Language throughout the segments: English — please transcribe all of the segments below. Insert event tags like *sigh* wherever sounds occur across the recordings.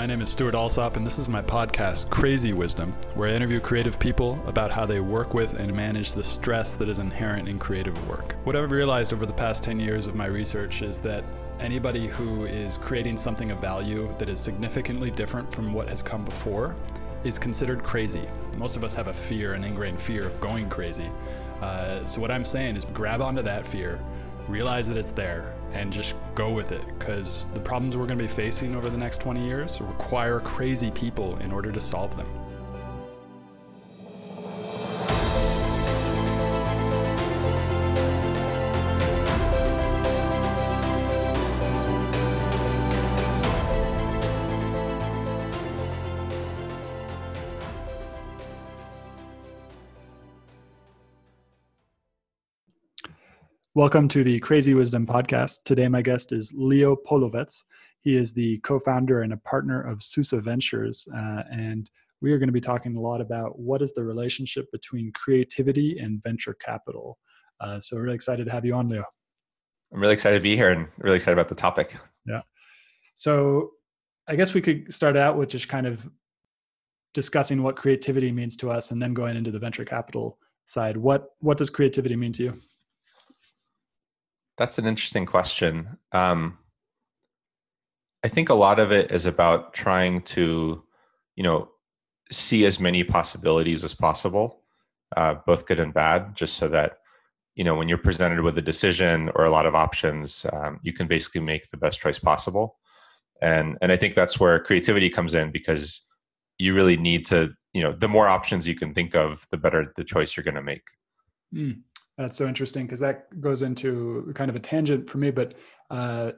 My name is Stuart Alsop, and this is my podcast, Crazy Wisdom, where I interview creative people about how they work with and manage the stress that is inherent in creative work. What I've realized over the past 10 years of my research is that anybody who is creating something of value that is significantly different from what has come before is considered crazy. Most of us have a fear, an ingrained fear of going crazy. Uh, so, what I'm saying is grab onto that fear, realize that it's there, and just go with it because the problems we're going to be facing over the next 20 years require crazy people in order to solve them. Welcome to the Crazy Wisdom Podcast. Today, my guest is Leo Polovets. He is the co founder and a partner of Susa Ventures. Uh, and we are going to be talking a lot about what is the relationship between creativity and venture capital. Uh, so, really excited to have you on, Leo. I'm really excited to be here and really excited about the topic. Yeah. So, I guess we could start out with just kind of discussing what creativity means to us and then going into the venture capital side. What, what does creativity mean to you? That's an interesting question. Um, I think a lot of it is about trying to, you know, see as many possibilities as possible, uh, both good and bad, just so that, you know, when you're presented with a decision or a lot of options, um, you can basically make the best choice possible. And and I think that's where creativity comes in because you really need to, you know, the more options you can think of, the better the choice you're going to make. Mm. That's so interesting because that goes into kind of a tangent for me, but uh,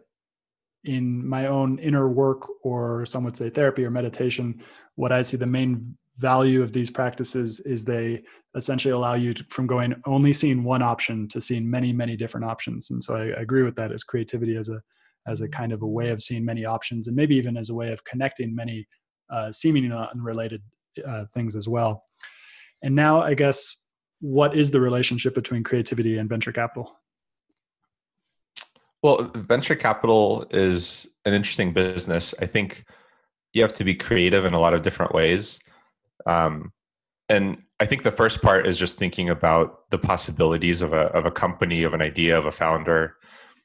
in my own inner work, or some would say therapy or meditation, what I see the main value of these practices is they essentially allow you to, from going only seeing one option to seeing many, many different options. And so I, I agree with that as creativity as a as a kind of a way of seeing many options, and maybe even as a way of connecting many uh, seemingly unrelated uh, things as well. And now, I guess what is the relationship between creativity and venture capital? Well, venture capital is an interesting business. I think you have to be creative in a lot of different ways. Um, and I think the first part is just thinking about the possibilities of a, of a company, of an idea, of a founder.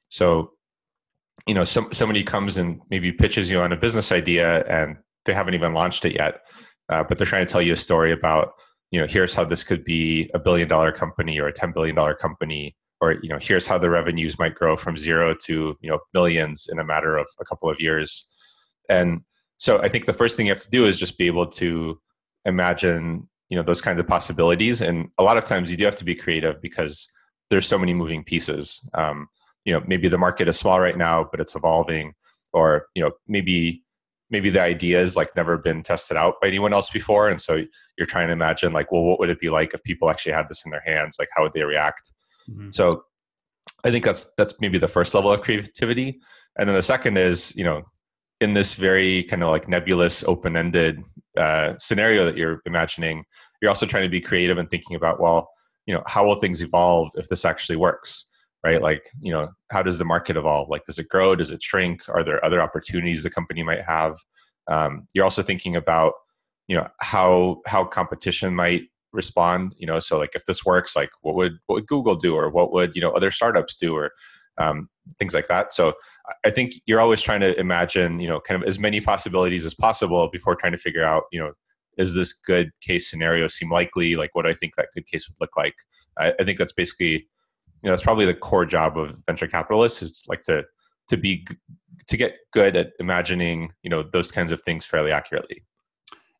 So, you know, some, somebody comes and maybe pitches you on a business idea and they haven't even launched it yet, uh, but they're trying to tell you a story about you know here's how this could be a billion dollar company or a 10 billion dollar company or you know here's how the revenues might grow from zero to you know millions in a matter of a couple of years. And so i think the first thing you have to do is just be able to imagine you know those kinds of possibilities. And a lot of times you do have to be creative because there's so many moving pieces. Um, you know maybe the market is small right now but it's evolving. Or you know maybe maybe the idea has like never been tested out by anyone else before and so you're trying to imagine like well what would it be like if people actually had this in their hands? Like how would they react? Mm-hmm. so i think that's that's maybe the first level of creativity. And then the second is you know in this very kind of like nebulous open-ended uh, scenario that you're imagining you're also trying to be creative and thinking about well you know how will things evolve if this actually works right? Like you know how does the market evolve? Like does it grow? Does it shrink? Are there other opportunities the company might have? Um, you're also thinking about you know how how competition might respond you know? So like if this works like what would what would google do? Or what would you know other startups do? Or um, things like that. So i think you're always trying to imagine you know kind of as many possibilities as possible before trying to figure out you know is this good case scenario seem likely? Like what i think that good case would look like? I, I think that's basically you know that's probably the core job of venture capitalists is like to to be to get good at imagining you know those kinds of things fairly accurately.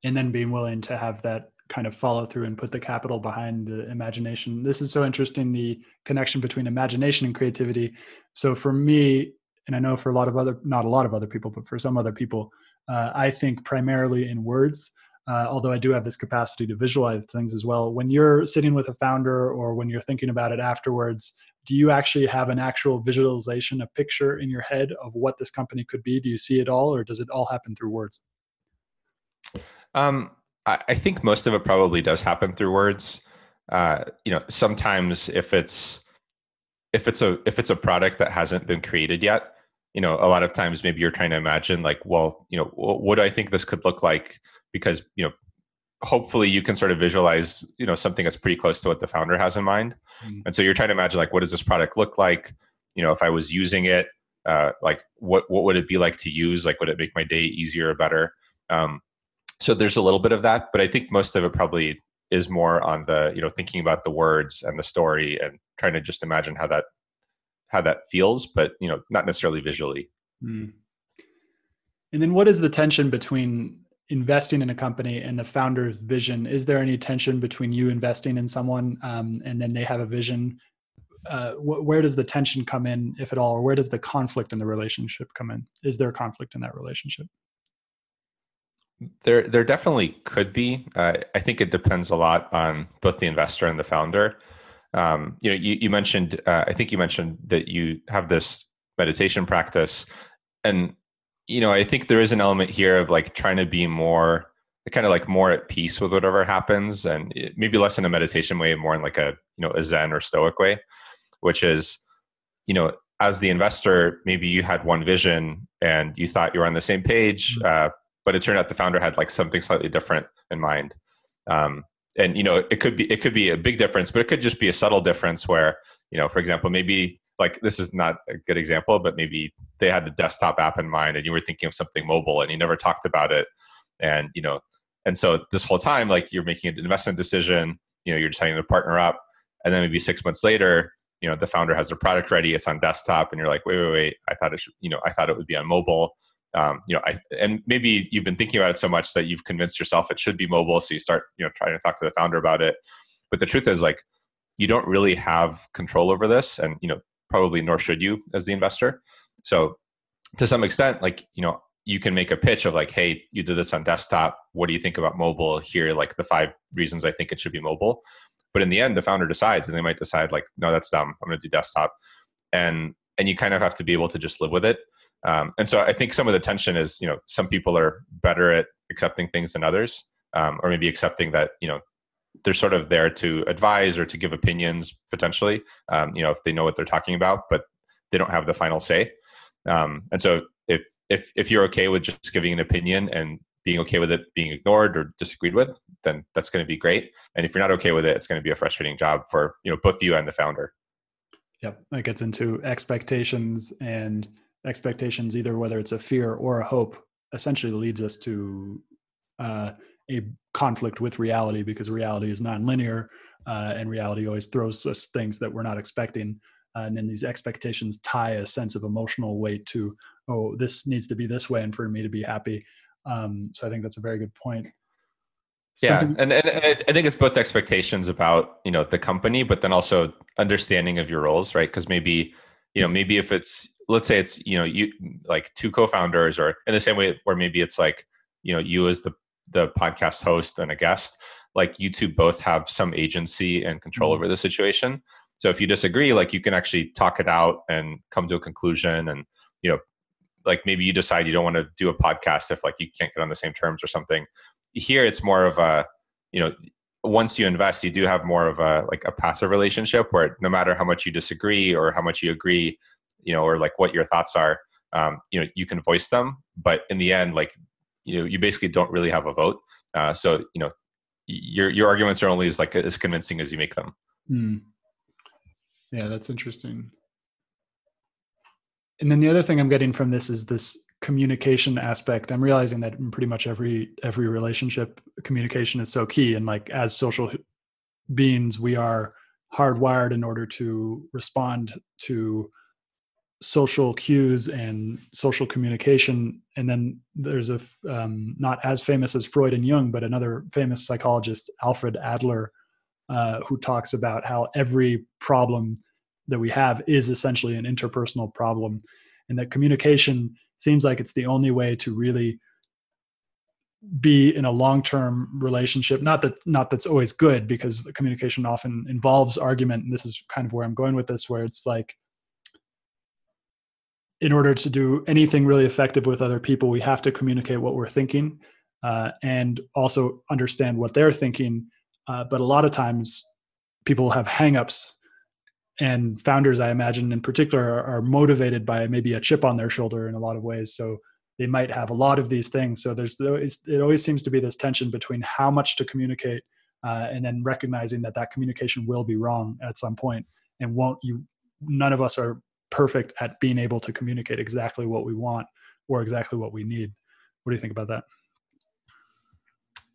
And then being willing to have that kind of follow through and put the capital behind the imagination. This is so interesting the connection between imagination and creativity. So for me and i know for a lot of other not a lot of other people but for some other people uh, i think primarily in words uh, although I do have this capacity to visualize things as well. When you're sitting with a founder or when you're thinking about it afterwards, do you actually have an actual visualization, a picture in your head of what this company could be? Do you see it all, or does it all happen through words? Um, I, I, think most of it probably does happen through words. Uh, you know, sometimes if it's if it's a if it's a product that hasn't been created yet, you know a lot of times maybe you're trying to imagine like well you know what do i think this could look like because you know hopefully you can sort of visualize you know something that's pretty close to what the founder has in mind. Mm-hmm. and so you're trying to imagine like what does this product look like? You know if i was using it uh, like what what would it be like to use? Like would it make my day easier or better? Um, so there's a little bit of that but i think most of it probably is more on the you know thinking about the words and the story and trying to just imagine how that how that feels but you know not necessarily visually. Mm. and then what is the tension between investing in a company and the founder's vision is there any tension between you investing in someone um, and then they have a vision? Uh, wh- where does the tension come in if at all or where does the conflict in the relationship come in? Is there conflict in that relationship? There there definitely could be. Uh, i think it depends a lot on both the investor and the founder. Um, you know you, you mentioned uh, i think you mentioned that you have this meditation practice and you know, I think there is an element here of like trying to be more kind of like more at peace with whatever happens and maybe less in a meditation way, more in like a, you know, a Zen or stoic way, which is, you know, as the investor, maybe you had one vision and you thought you were on the same page, mm-hmm. uh, but it turned out the founder had like something slightly different in mind. Um, and you know, it could be it could be a big difference, but it could just be a subtle difference where, you know, for example, maybe like this is not a good example, but maybe they had the desktop app in mind and you were thinking of something mobile and you never talked about it. And, you know, and so this whole time, like you're making an investment decision, you know, you're deciding to partner up. And then maybe six months later, you know, the founder has their product ready, it's on desktop, and you're like, wait, wait, wait, I thought it should, you know, I thought it would be on mobile. Um, you know, I, and maybe you've been thinking about it so much that you've convinced yourself it should be mobile. So you start, you know, trying to talk to the founder about it. But the truth is, like, you don't really have control over this. And, you know, probably nor should you as the investor. So to some extent, like, you know, you can make a pitch of like, hey, you did this on desktop. What do you think about mobile? Here, like the five reasons I think it should be mobile. But in the end, the founder decides, and they might decide like, no, that's dumb. I'm going to do desktop, and and you kind of have to be able to just live with it. Um, and so I think some of the tension is, you know, some people are better at accepting things than others, um, or maybe accepting that, you know, they're sort of there to advise or to give opinions potentially um, you know if they know what they're talking about but they don't have the final say. Um, and so if if if you're okay with just giving an opinion and being okay with it being ignored or disagreed with then that's going to be great. And if you're not okay with it it's going to be a frustrating job for you know both you and the founder. Yep that gets into expectations and expectations either whether it's a fear or a hope essentially leads us to uh, a conflict with reality because reality is nonlinear uh, and reality always throws us things that we're not expecting. Uh, and then these expectations tie a sense of emotional weight to, oh, this needs to be this way and for me to be happy. Um, so I think that's a very good point. Something- yeah, and, and, and I think it's both expectations about you know the company, but then also understanding of your roles, right? Because maybe you know maybe if it's let's say it's you know you like two co-founders, or in the same way, or maybe it's like you know you as the the podcast host and a guest, like you two both have some agency and control mm-hmm. over the situation. So if you disagree, like you can actually talk it out and come to a conclusion and, you know, like maybe you decide you don't want to do a podcast if like you can't get on the same terms or something. Here it's more of a, you know, once you invest, you do have more of a like a passive relationship where no matter how much you disagree or how much you agree, you know, or like what your thoughts are, um, you know, you can voice them. But in the end, like you know you basically don't really have a vote. Uh, so you know your your arguments are only as like as convincing as you make them. Mm. Yeah, that's interesting. And then the other thing I'm getting from this is this communication aspect. I'm realizing that in pretty much every every relationship, communication is so key. And like as social beings, we are hardwired in order to respond to social cues and social communication. And then there's a um, not as famous as freud and jung but another famous psychologist alfred adler uh, who talks about how every problem that we have is essentially an interpersonal problem and that communication seems like it's the only way to really be in a long-term relationship. Not that not that's always good because communication often involves argument. And this is kind of where i'm going with this where it's like in order to do anything really effective with other people, we have to communicate what we're thinking uh, and also understand what they're thinking. Uh, but a lot of times, people have hangups and founders i imagine in particular are, are, motivated by maybe a chip on their shoulder in a lot of ways so they might have a lot of these things so there's it always seems to be this tension between how much to communicate uh, and then recognizing that that communication will be wrong at some point and won't you none of us are perfect at being able to communicate exactly what we want or exactly what we need. What do you think about that?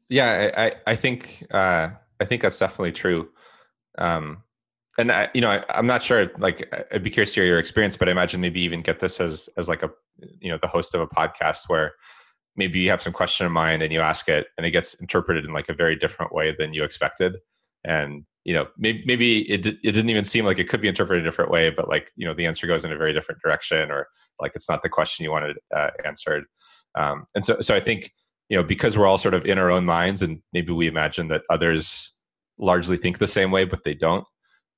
Yeah i i, think uh, i think that's definitely true. Um, and I, you know, I, am not sure. Like, I'd be curious to hear your experience, but I imagine maybe even get this as as like a, you know, the host of a podcast where maybe you have some question in mind and you ask it, and it gets interpreted in like a very different way than you expected, and you know, maybe maybe it it didn't even seem like it could be interpreted a different way, but like you know, the answer goes in a very different direction, or like it's not the question you wanted uh, answered, um, and so so I think you know because we're all sort of in our own minds, and maybe we imagine that others largely think the same way, but they don't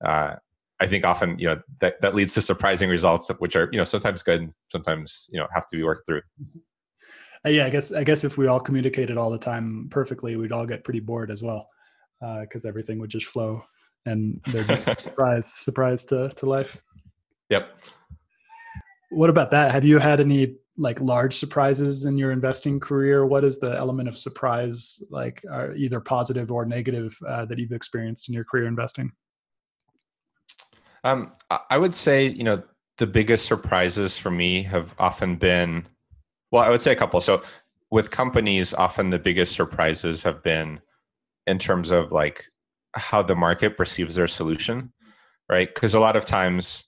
uh, I think often you know that that leads to surprising results, which are you know sometimes good, and sometimes you know have to be worked through. Uh, yeah, I guess I guess if we all communicated all the time perfectly, we'd all get pretty bored as well, because uh, everything would just flow, and there'd be *laughs* surprise surprise to to life. Yep. What about that? Have you had any like large surprises in your investing career? What is the element of surprise, like either positive or negative, uh, that you've experienced in your career investing? Um, I would say, you know, the biggest surprises for me have often been, well, I would say a couple. So with companies, often the biggest surprises have been in terms of like how the market perceives their solution, right? Because a lot of times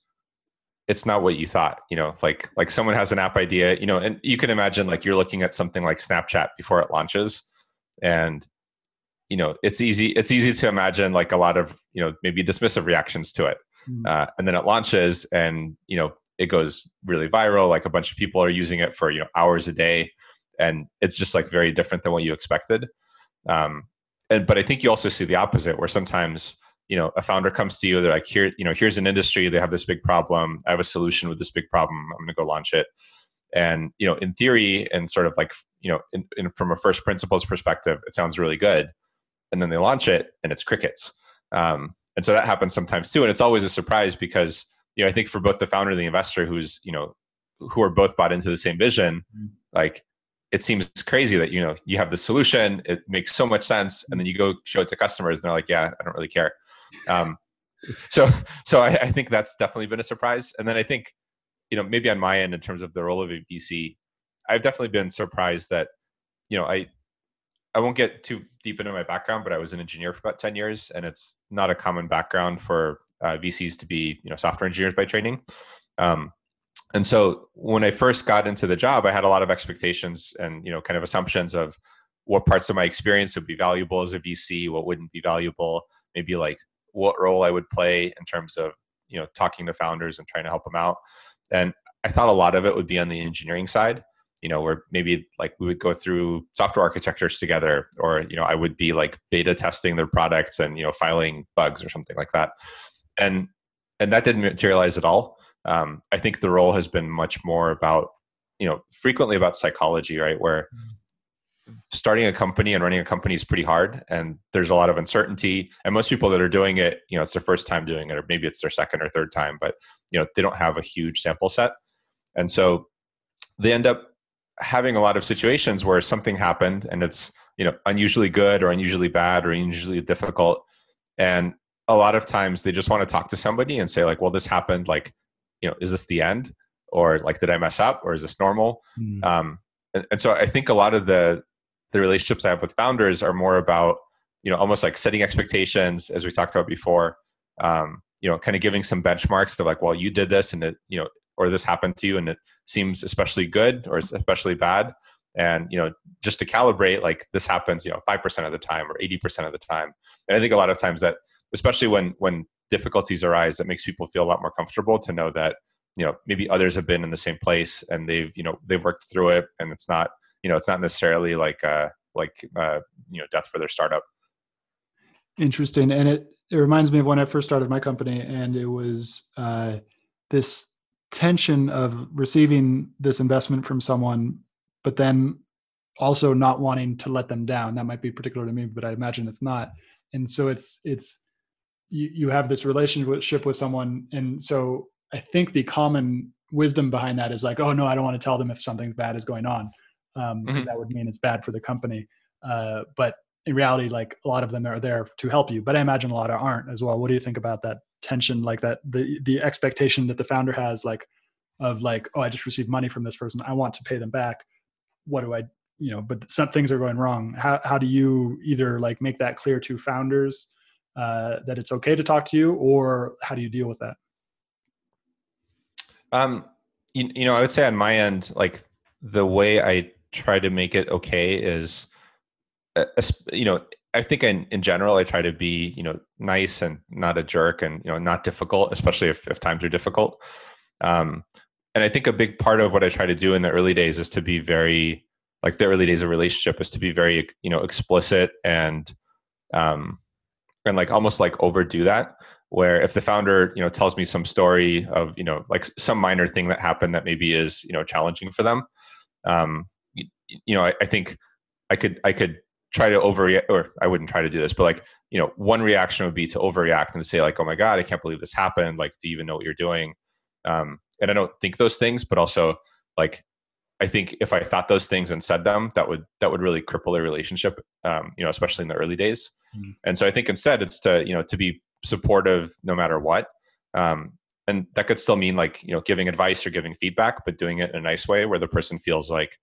it's not what you thought, you know, like like someone has an app idea, you know, and you can imagine like you're looking at something like Snapchat before it launches, and you know it's easy it's easy to imagine like a lot of you know maybe dismissive reactions to it Mm. Uh, and then it launches and, you know, it goes really viral. Like a bunch of people are using it for, you know, hours a day. And it's just like very different than what you expected. Um, and, but I think you also see the opposite where sometimes, you know, a founder comes to you, they're like, here, you know, here's an industry, they have this big problem. I have a solution with this big problem. I'm going to go launch it. And, you know, in theory and sort of like, you know, in, in, from a first principles perspective, it sounds really good. And then they launch it and it's crickets. Um, and so that happens sometimes too and it's always a surprise because you know i think for both the founder and the investor who's you know who are both bought into the same vision mm-hmm. like it seems crazy that you know you have the solution it makes so much sense and then you go show it to customers and they're like yeah i don't really care um, so *laughs* so I, I think that's definitely been a surprise and then i think you know maybe on my end in terms of the role of a vc i've definitely been surprised that you know i I won't get too deep into my background, but I was an engineer for about 10 years, and it's not a common background for uh, VCs to be, you know, software engineers by training. Um, and so when I first got into the job, I had a lot of expectations and, you know, kind of assumptions of what parts of my experience would be valuable as a VC, what wouldn't be valuable, maybe like what role I would play in terms of, you know, talking to founders and trying to help them out. And I thought a lot of it would be on the engineering side you know where maybe like we would go through software architectures together or you know i would be like beta testing their products and you know filing bugs or something like that and and that didn't materialize at all um, i think the role has been much more about you know frequently about psychology right? Where starting a company and running a company is pretty hard and there's a lot of uncertainty and most people that are doing it you know it's their first time doing it or maybe it's their second or third time but you know they don't have a huge sample set. And so they end up having a lot of situations where something happened and it's you know unusually good or unusually bad or unusually difficult and a lot of times they just want to talk to somebody and say like well this happened like you know is this the end? Or like did i mess up? Or is this normal? Mm. um, and, and so i think a lot of the the relationships i have with founders are more about you know almost like setting expectations as we talked about before um, you know kind of giving some benchmarks of like well you did this and it you know or this happened to you and it seems especially good or especially bad. And you know just to calibrate like this happens you know 5% of the time or 80% of the time. And i think a lot of times that especially when when difficulties arise that makes people feel a lot more comfortable to know that you know maybe others have been in the same place and they've you know they've worked through it and it's not you know it's not necessarily like uh like uh you know death for their startup interesting and it it reminds me of when i first started my company and it was uh this tension of receiving this investment from someone, but then also not wanting to let them down. That might be particular to me, but I imagine it's not. And so it's it's you, you have this relationship with someone. And so i think the common wisdom behind that is like oh no i don't want to tell them if something bad is going on because um, mm-hmm. that would mean it's bad for the company. Uh, but in reality like a lot of them are there to help you but i imagine a lot of aren't as well. What do you think about that tension like that the the expectation that the founder has like of like oh i just received money from this person. I want to pay them back. What do i you know but some things are going wrong. How, how do you either like make that clear to founders uh, that it's okay to talk to you or how do you deal with that? Um you, you know i would say on my end like the way i try to make it okay is uh, you know i think in, in general i try to be you know nice and not a jerk and you know not difficult especially if, if times are difficult. Um and i think a big part of what i try to do in the early days is to be very like the early days of relationship is to be very you know explicit and um and like almost like overdo that where if the founder you know tells me some story of you know like some minor thing that happened that maybe is you know challenging for them um you, you know I, I, think i could i could try to overreact or i wouldn't try to do this but like you know one reaction would be to overreact and say like oh my god i can't believe this happened like do you even know what you're doing um and i don't think those things but also like I think if I thought those things and said them, that would that would really cripple a relationship. Um, you know, especially in the early days. And so I think instead it's to you know to be supportive no matter what. Um, and that could still mean like you know giving advice or giving feedback, but doing it in a nice way where the person feels like,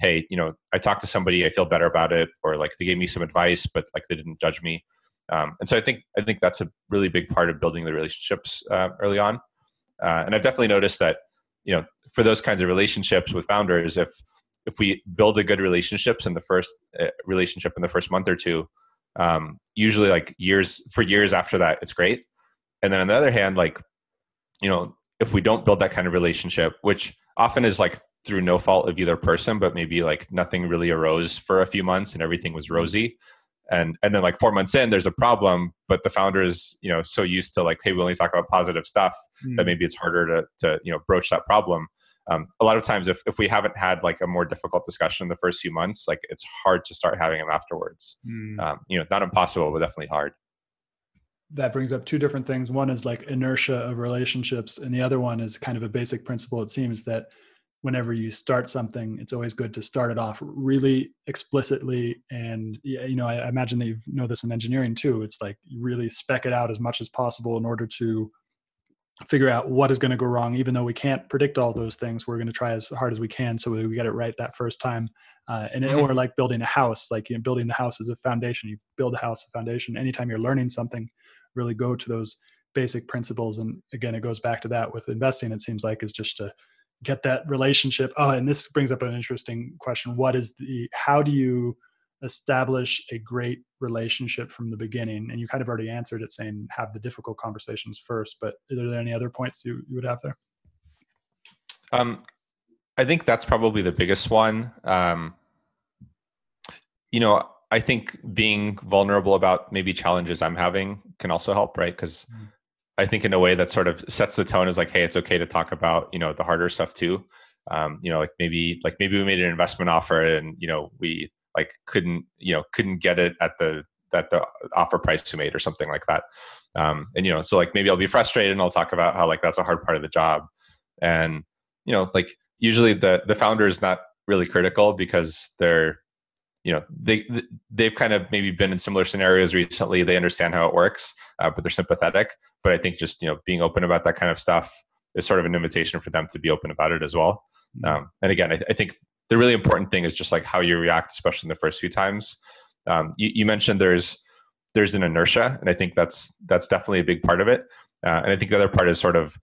hey, you know, I talked to somebody, I feel better about it, or like they gave me some advice, but like they didn't judge me. Um, and so I think I think that's a really big part of building the relationships uh, early on. Uh, and I've definitely noticed that you know for those kinds of relationships with founders if if we build a good relationships in the first uh, relationship in the first month or two um, usually like years for years after that it's great. And then on the other hand like you know if we don't build that kind of relationship which often is like through no fault of either person but maybe like nothing really arose for a few months and everything was rosy and and then like four months in there's a problem but the founder is you know so used to like hey we only talk about positive stuff mm. that maybe it's harder to to you know broach that problem um, a lot of times if, if we haven't had like a more difficult discussion in the first few months like it's hard to start having them afterwards mm. um, you know not impossible but definitely hard that brings up two different things one is like inertia of relationships and the other one is kind of a basic principle it seems that whenever you start something, it's always good to start it off really explicitly. And you know, I imagine that you know this in engineering too. It's like you really spec it out as much as possible in order to figure out what is going to go wrong. Even though we can't predict all those things, we're going to try as hard as we can so we get it right that first time. Uh, and mm-hmm. or like building a house, like you know, building the house is a foundation. You build a house, a foundation. Anytime you're learning something, really go to those basic principles. And again, it goes back to that with investing. It seems like is just to get that relationship oh and this brings up an interesting question what is the how do you establish a great relationship from the beginning and you kind of already answered it saying have the difficult conversations first but are there any other points you, you would have there um, i think that's probably the biggest one um, you know i think being vulnerable about maybe challenges i'm having can also help right because mm. I think in a way that sort of sets the tone is like, hey, it's okay to talk about you know the harder stuff too. Um, you know, like maybe like maybe we made an investment offer and you know we like couldn't you know couldn't get it at the at the offer price we made or something like that. Um, and you know, so like maybe I'll be frustrated and I'll talk about how like that's a hard part of the job. And you know, like usually the the founder is not really critical because they're you know they they've kind of maybe been in similar scenarios recently they understand how it works uh, but they're sympathetic but i think just you know being open about that kind of stuff is sort of an invitation for them to be open about it as well mm-hmm. um, and again I, I, think the really important thing is just like how you react especially in the first few times. Um, you, you, mentioned there's there's an inertia and i think that's that's definitely a big part of it. Uh, and i think the other part is sort of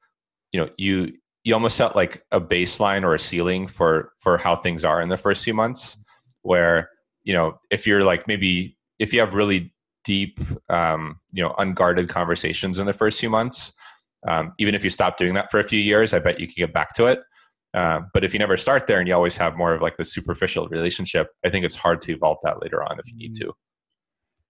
you know you you almost set like a baseline or a ceiling for for how things are in the first few months where you know if you're like maybe if you have really deep um, you know unguarded conversations in the first few months um, even if you stop doing that for a few years i bet you can get back to it uh, but if you never start there and you always have more of like the superficial relationship i think it's hard to evolve that later on if you need to.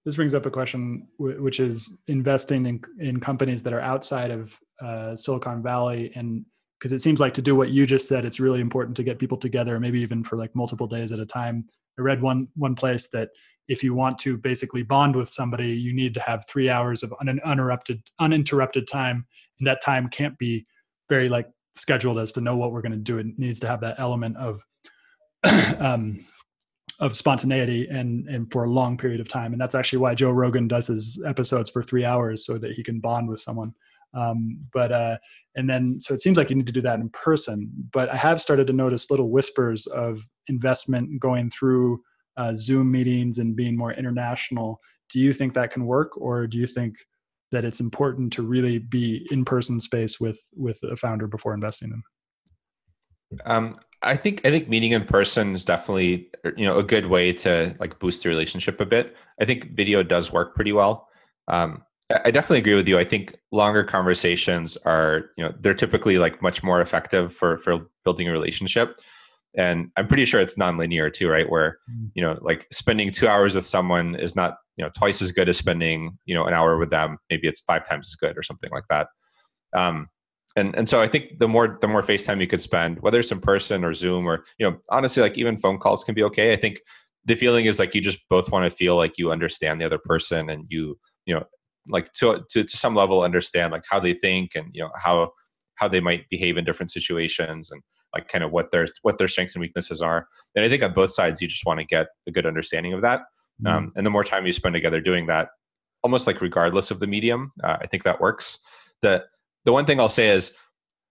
This brings up a question which is investing in, in companies that are outside of uh, silicon valley. And because it seems like to do what you just said it's really important to get people together maybe even for like multiple days at a time. I read one one place that if you want to basically bond with somebody you need to have three hours of uninterrupted uninterrupted time. And that time can't be very like scheduled as to know what we're going to do it needs to have that element of *clears throat* um, of spontaneity and and for a long period of time. And that's actually why joe rogan does his episodes for three hours so that he can bond with someone. Um, but uh, and then so it seems like you need to do that in person. But i have started to notice little whispers of investment going through uh, zoom meetings and being more international. Do you think that can work or do you think that it's important to really be in person space with with a founder before investing in um, I think I think meeting in person is definitely you know a good way to like boost the relationship a bit. I think video does work pretty well. Um, I definitely agree with you. I think longer conversations are you know they're typically like much more effective for for building a relationship. And I'm pretty sure it's nonlinear too, right? Where mm. you know like spending two hours with someone is not you know twice as good as spending you know an hour with them. Maybe it's five times as good or something like that. Um, and and so I think the more the more FaceTime you could spend, whether it's in person or Zoom or you know honestly like even phone calls can be okay. I think the feeling is like you just both want to feel like you understand the other person and you you know like to, to to some level understand like how they think and you know how how they might behave in different situations and like kind of what their what their strengths and weaknesses are. And I think on both sides you just want to get a good understanding of that. Mm-hmm. Um, and the more time you spend together doing that, almost like regardless of the medium, uh, I think that works. The the one thing I'll say is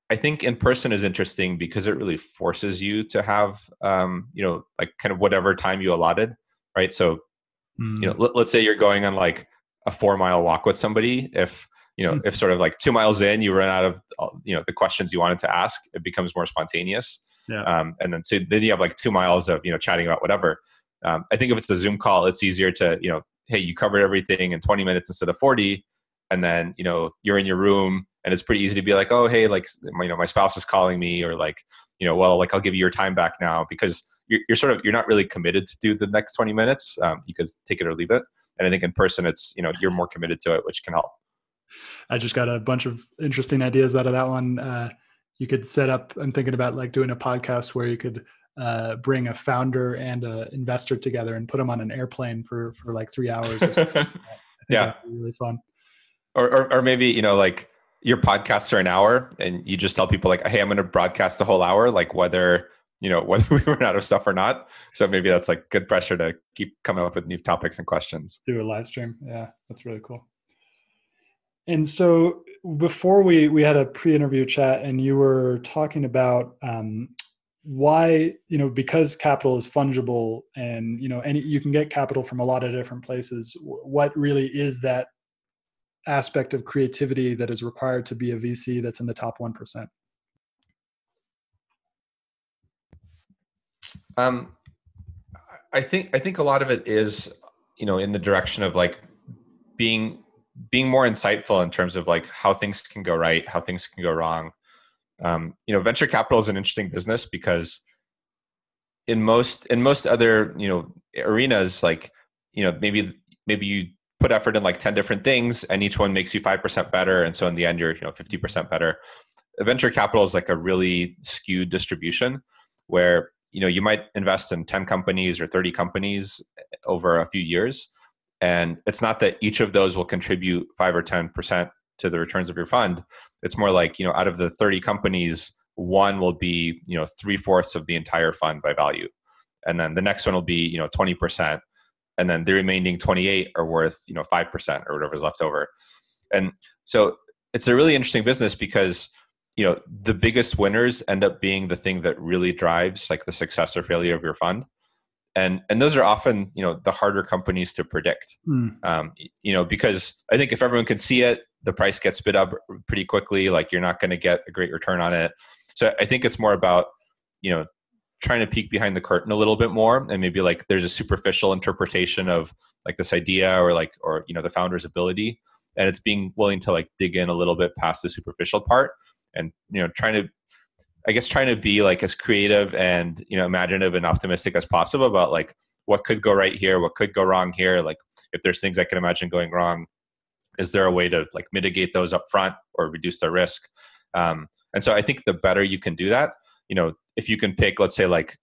I think in person is interesting because it really forces you to have, um, you know, like kind of whatever time you allotted, right? So, mm. you know, let, us say you're going on like a four mile walk with somebody. If you know, if sort of like two miles in, you run out of, you know, the questions you wanted to ask, it becomes more spontaneous. Yeah. Um, and then so then you have like two miles of you know chatting about whatever. Um, I think if it's a Zoom call, it's easier to you know, hey, you covered everything in 20 minutes instead of 40, and then you know you're in your room and it's pretty easy to be like oh hey like you know my spouse is calling me or like you know well like i'll give you your time back now because you're, you're sort of you're not really committed to do the next 20 minutes um, you could take it or leave it and i think in person it's you know you're more committed to it which can help i just got a bunch of interesting ideas out of that one. Uh, you could set up i'm thinking about like doing a podcast where you could uh, bring a founder and an investor together and put them on an airplane for for like three hours *laughs* yeah. really fun. Or, or, or maybe you know like your podcasts are an hour and you just tell people like hey i'm going to broadcast the whole hour like whether you know *laughs* whether we run out of stuff or not. So maybe that's like good pressure to keep coming up with new topics and questions. Do a live stream. Yeah that's really cool and so before we we had a pre-interview chat and you were talking about um, why you know because capital is fungible and you know any you can get capital from a lot of different places what really is that aspect of creativity that is required to be a VC that's in the top 1%? Um, I think I think a lot of it is, you know, in the direction of like being being more insightful in terms of like how things can go right, how things can go wrong. Um, you know, venture capital is an interesting business because in most in most other you know arenas, like you know maybe maybe you put effort in like 10 different things and each one makes you 5% better. And so in the end you're you know 50% better. Venture capital is like a really skewed distribution where you know you might invest in 10 companies or 30 companies over a few years and it's not that each of those will contribute 5 or 10% to the returns of your fund. It's more like you know out of the 30 companies one will be you know three fourths of the entire fund by value. And then the next one will be you know 20% and then the remaining 28 are worth you know 5% or whatever's left over. And so it's a really interesting business because you know the biggest winners end up being the thing that really drives like the success or failure of your fund and and those are often you know the harder companies to predict. Mm. um, you know because i think if everyone can see it the price gets bid up pretty quickly like you're not going to get a great return on it. So i think it's more about you know trying to peek behind the curtain a little bit more and maybe like there's a superficial interpretation of like this idea or like or you know the founder's ability. And it's being willing to like dig in a little bit past the superficial part and you know trying to i guess trying to be like as creative and you know imaginative and optimistic as possible about like what could go right here what could go wrong here like if there's things i can imagine going wrong is there a way to like mitigate those up front or reduce the risk? Um, and so i think the better you can do that you know if you can pick let's say like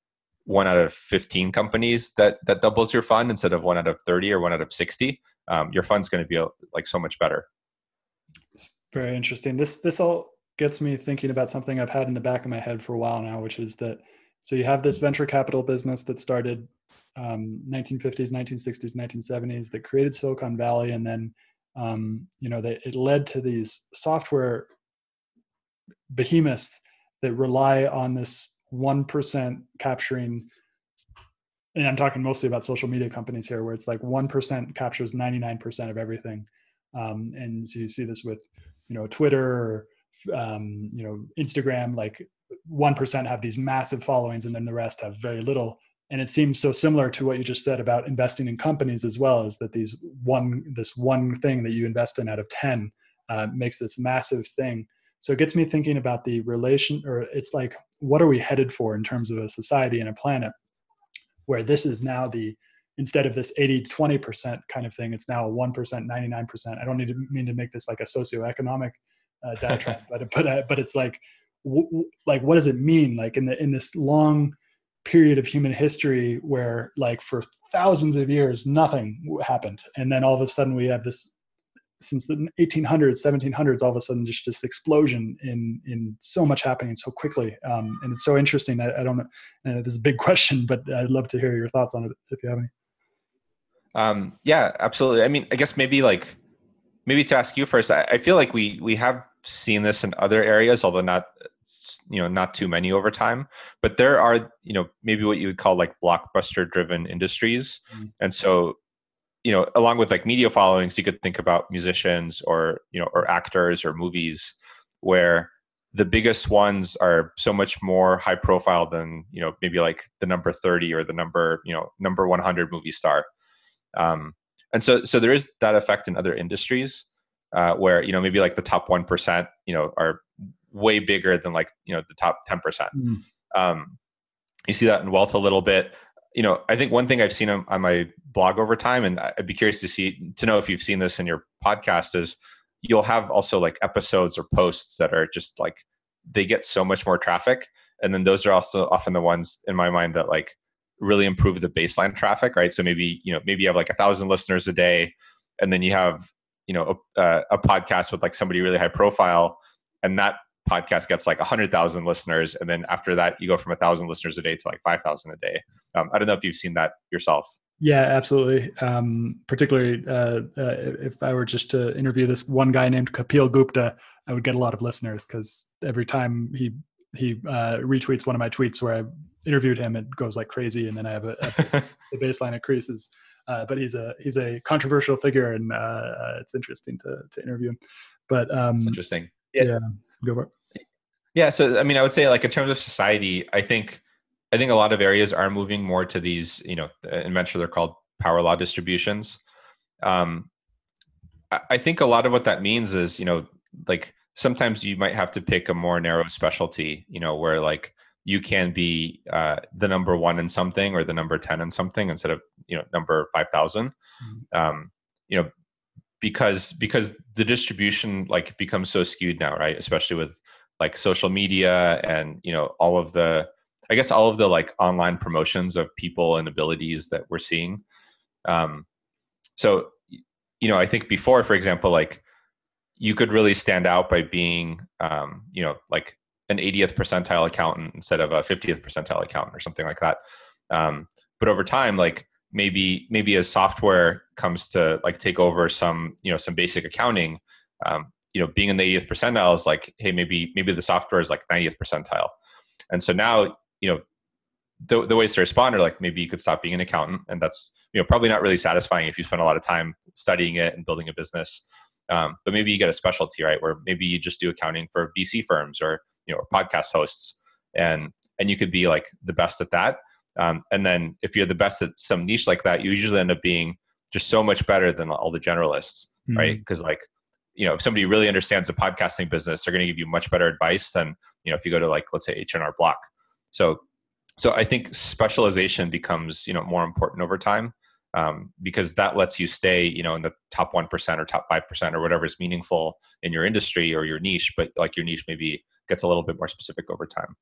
one out of 15 companies that that doubles your fund instead of one out of 30 or one out of 60 um, your fund's going to be like so much better. Very interesting. This this all gets me thinking about something i've had in the back of my head for a while now which is that so you have this venture capital business that started um, 1950s 1960s 1970s that created silicon valley and then um, you know they, it led to these software behemoths that rely on this 1% capturing and i'm talking mostly about social media companies here where it's like 1% captures 99% of everything. Um, and so you see this with you know twitter or um, you know instagram like 1% have these massive followings and then the rest have very little and it seems so similar to what you just said about investing in companies as well is that these one this one thing that you invest in out of 10 uh, makes this massive thing so it gets me thinking about the relation, or it's like, what are we headed for in terms of a society and a planet where this is now the, instead of this 80 20% kind of thing, it's now a 1%, 99%. I don't need to mean to make this like a socioeconomic uh, diatribe, but, but, uh, but it's like, w- like, what does it mean? Like in the, in this long, period of human history where like for thousands of years nothing happened. And then all of a sudden we have this since the 1800s 1700s all of a sudden just this explosion in in so much happening so quickly. Um, and it's so interesting. I, I don't know uh, this is a big *laughs* question but i'd love to hear your thoughts on it if you have any. Um, yeah absolutely. I mean i guess maybe like maybe to ask you first I, I feel like we we have seen this in other areas although not you know not too many over time. But there are you know maybe what you would call like blockbuster driven industries. Mm-hmm. and so you know along with like media followings you could think about musicians or you know or actors or movies where the biggest ones are so much more high profile than you know maybe like the number 30 or the number you know number 100 movie star. Um, and so so there is that effect in other industries uh, where you know maybe like the top 1% you know are way bigger than like you know the top 10% mm. um, you see that in wealth a little bit. You know, I think one thing I've seen on, on, my blog over time, and I'd be curious to see to know if you've seen this in your podcast, is you'll have also like episodes or posts that are just like they get so much more traffic, and then those are also often the ones in my mind that like really improve the baseline traffic, right? So maybe you know maybe you have like a thousand listeners a day, and then you have you know a, a podcast with like somebody really high profile, and that podcast gets like 100,000 listeners. And then after that, you go from a 1,000 listeners a day to like 5,000 a day. Um, I don't know if you've seen that yourself. Yeah, absolutely. Um, particularly uh, uh, if I were just to interview this one guy named Kapil Gupta, I would get a lot of listeners because every time he he uh, retweets one of my tweets where I interviewed him, it goes like crazy, and then I have a, a *laughs* the baseline increases. Uh, but he's a he's a controversial figure, and uh, uh, it's interesting to to interview him. But um, interesting. Yeah. yeah, go for it. Yeah, so I mean, I would say like in terms of society, I think I think a lot of areas are moving more to these, you know, in venture they're called power law distributions. Um, I think a lot of what that means is, you know, like sometimes you might have to pick a more narrow specialty, you know, where like you can be uh, the number one in something or the number 10 in something instead of, you know, number 5,000. Mm-hmm. Um, you know, because, because the distribution like becomes so skewed now, right? Especially with like social media and you know all of the i guess all of the like online promotions of people and abilities that we're seeing um so you know i think before for example like you could really stand out by being um you know like an 80th percentile accountant instead of a 50th percentile accountant or something like that. Um but over time like maybe maybe as software comes to like take over some you know some basic accounting um, you know being in the 80th percentile is like hey maybe maybe the software is like 90th percentile. And so now you know the, the ways to respond are like maybe you could stop being an accountant and that's you know probably not really satisfying if you spend a lot of time studying it and building a business. Um, but maybe you get a specialty right where maybe you just do accounting for vc firms or you know podcast hosts and and you could be like the best at that. Um, and then if you're the best at some niche like that you usually end up being just so much better than all the generalists mm-hmm. right? Because like you know if somebody really understands the podcasting business they're going to give you much better advice than you know if you go to like let's say h&r block. So so i think specialization becomes you know more important over time um, because that lets you stay you know in the top 1% or top 5% or whatever is meaningful in your industry or your niche but like your niche maybe gets a little bit more specific over time.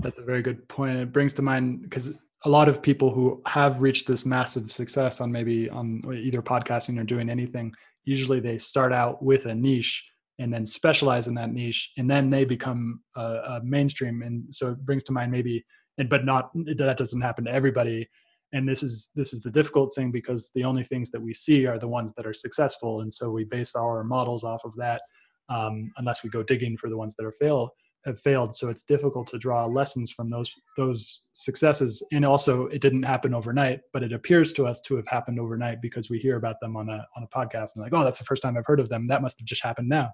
That's a very good point. It brings to mind because a lot of people who have reached this massive success on maybe on either podcasting or doing anything usually they start out with a niche and then specialize in that niche and then they become a, a mainstream. And so it brings to mind maybe and but not that doesn't happen to everybody and this is this is the difficult thing because the only things that we see are the ones that are successful. And so we base our models off of that um, unless we go digging for the ones that are fail have failed. So it's difficult to draw lessons from those those successes. And also it didn't happen overnight but it appears to us to have happened overnight because we hear about them on a on a podcast and like oh that's the first time i've heard of them. That must have just happened now.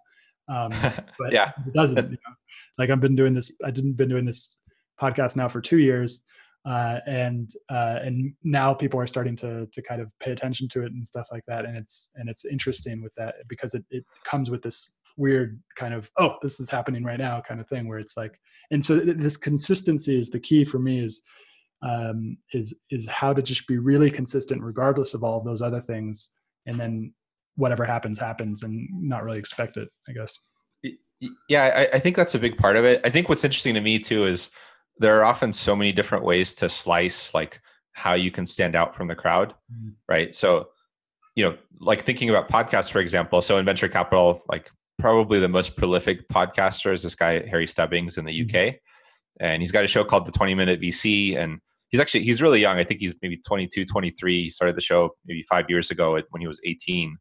Um, *laughs* but yeah. it doesn't you know? like i've been doing this i didn't been doing this podcast now for two years uh, and uh, and now people are starting to to kind of pay attention to it and stuff like that. And it's and it's interesting with that because it, it comes with this weird kind of oh this is happening right now kind of thing where it's like and so this consistency is the key for me is um, is is how to just be really consistent regardless of all of those other things. And then whatever happens happens and not really expect it i guess. Yeah I, I think that's a big part of it. I think what's interesting to me too is there are often so many different ways to slice like how you can stand out from the crowd mm-hmm. right so you know like thinking about podcasts for example so in venture capital like probably the most prolific podcaster is this guy Harry Stebbings in the UK, mm-hmm. and he's got a show called the 20 Minute VC, and he's actually he's really young. I think he's maybe 22, 23. He started the show maybe five years ago when he was 18,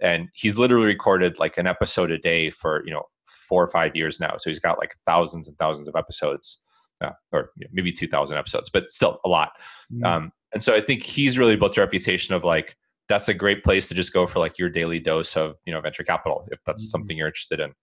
and he's literally recorded like an episode a day for you know four or five years now. So he's got like thousands and thousands of episodes, uh, or you know, maybe 2,000 episodes, but still a lot. Mm-hmm. Um, and so I think he's really built a reputation of like that's a great place to just go for like your daily dose of you know venture capital if that's mm-hmm. something you're interested in and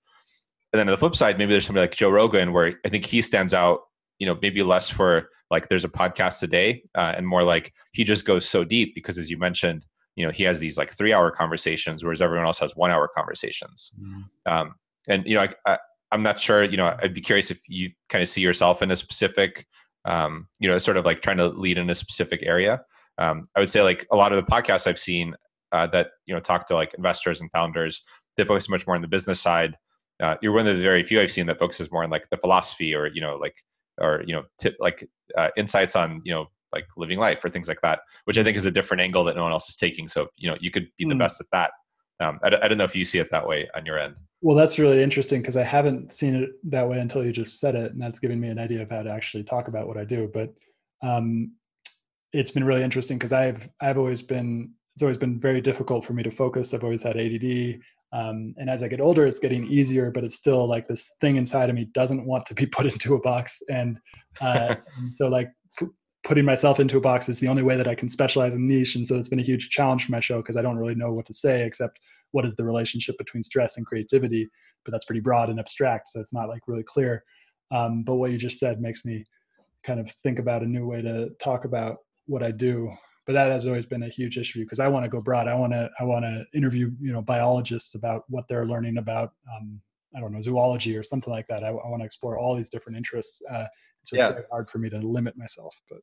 then on the flip side maybe there's somebody like joe rogan where i think he stands out you know maybe less for like there's a podcast a day uh, and more like he just goes so deep because as you mentioned you know he has these like three hour conversations whereas everyone else has one hour conversations mm-hmm. um, and you know I, I, i'm not sure you know i'd be curious if you kind of see yourself in a specific um, you know sort of like trying to lead in a specific area um, I would say like a lot of the podcasts I've seen uh, that you know talk to like investors and founders, they focus much more on the business side. Uh, you're one of the very few I've seen that focuses more on like the philosophy or you know like or you know tip, like uh, insights on you know like living life or things like that, which I think is a different angle that no one else is taking. So you know you could be the mm. best at that. Um, I, I don't know if you see it that way on your end. Well, that's really interesting because I haven't seen it that way until you just said it, and that's giving me an idea of how to actually talk about what I do. But um, it's been really interesting because I've I've always been it's always been very difficult for me to focus. I've always had ADD, um, and as I get older, it's getting easier, but it's still like this thing inside of me doesn't want to be *laughs* put into a box, and, uh, *laughs* and so like p- putting myself into a box is the only way that I can specialize in niche, and so it's been a huge challenge for my show because I don't really know what to say except what is the relationship between stress and creativity, but that's pretty broad and abstract, so it's not like really clear. Um, but what you just said makes me kind of think about a new way to talk about what I do. But that has always been a huge issue because I want to go broad. I want to I want to interview you know biologists about what they're learning about um, I don't know zoology or something like that. I, I want to explore all these different interests. Uh, so yeah. it's very hard for me to limit myself. But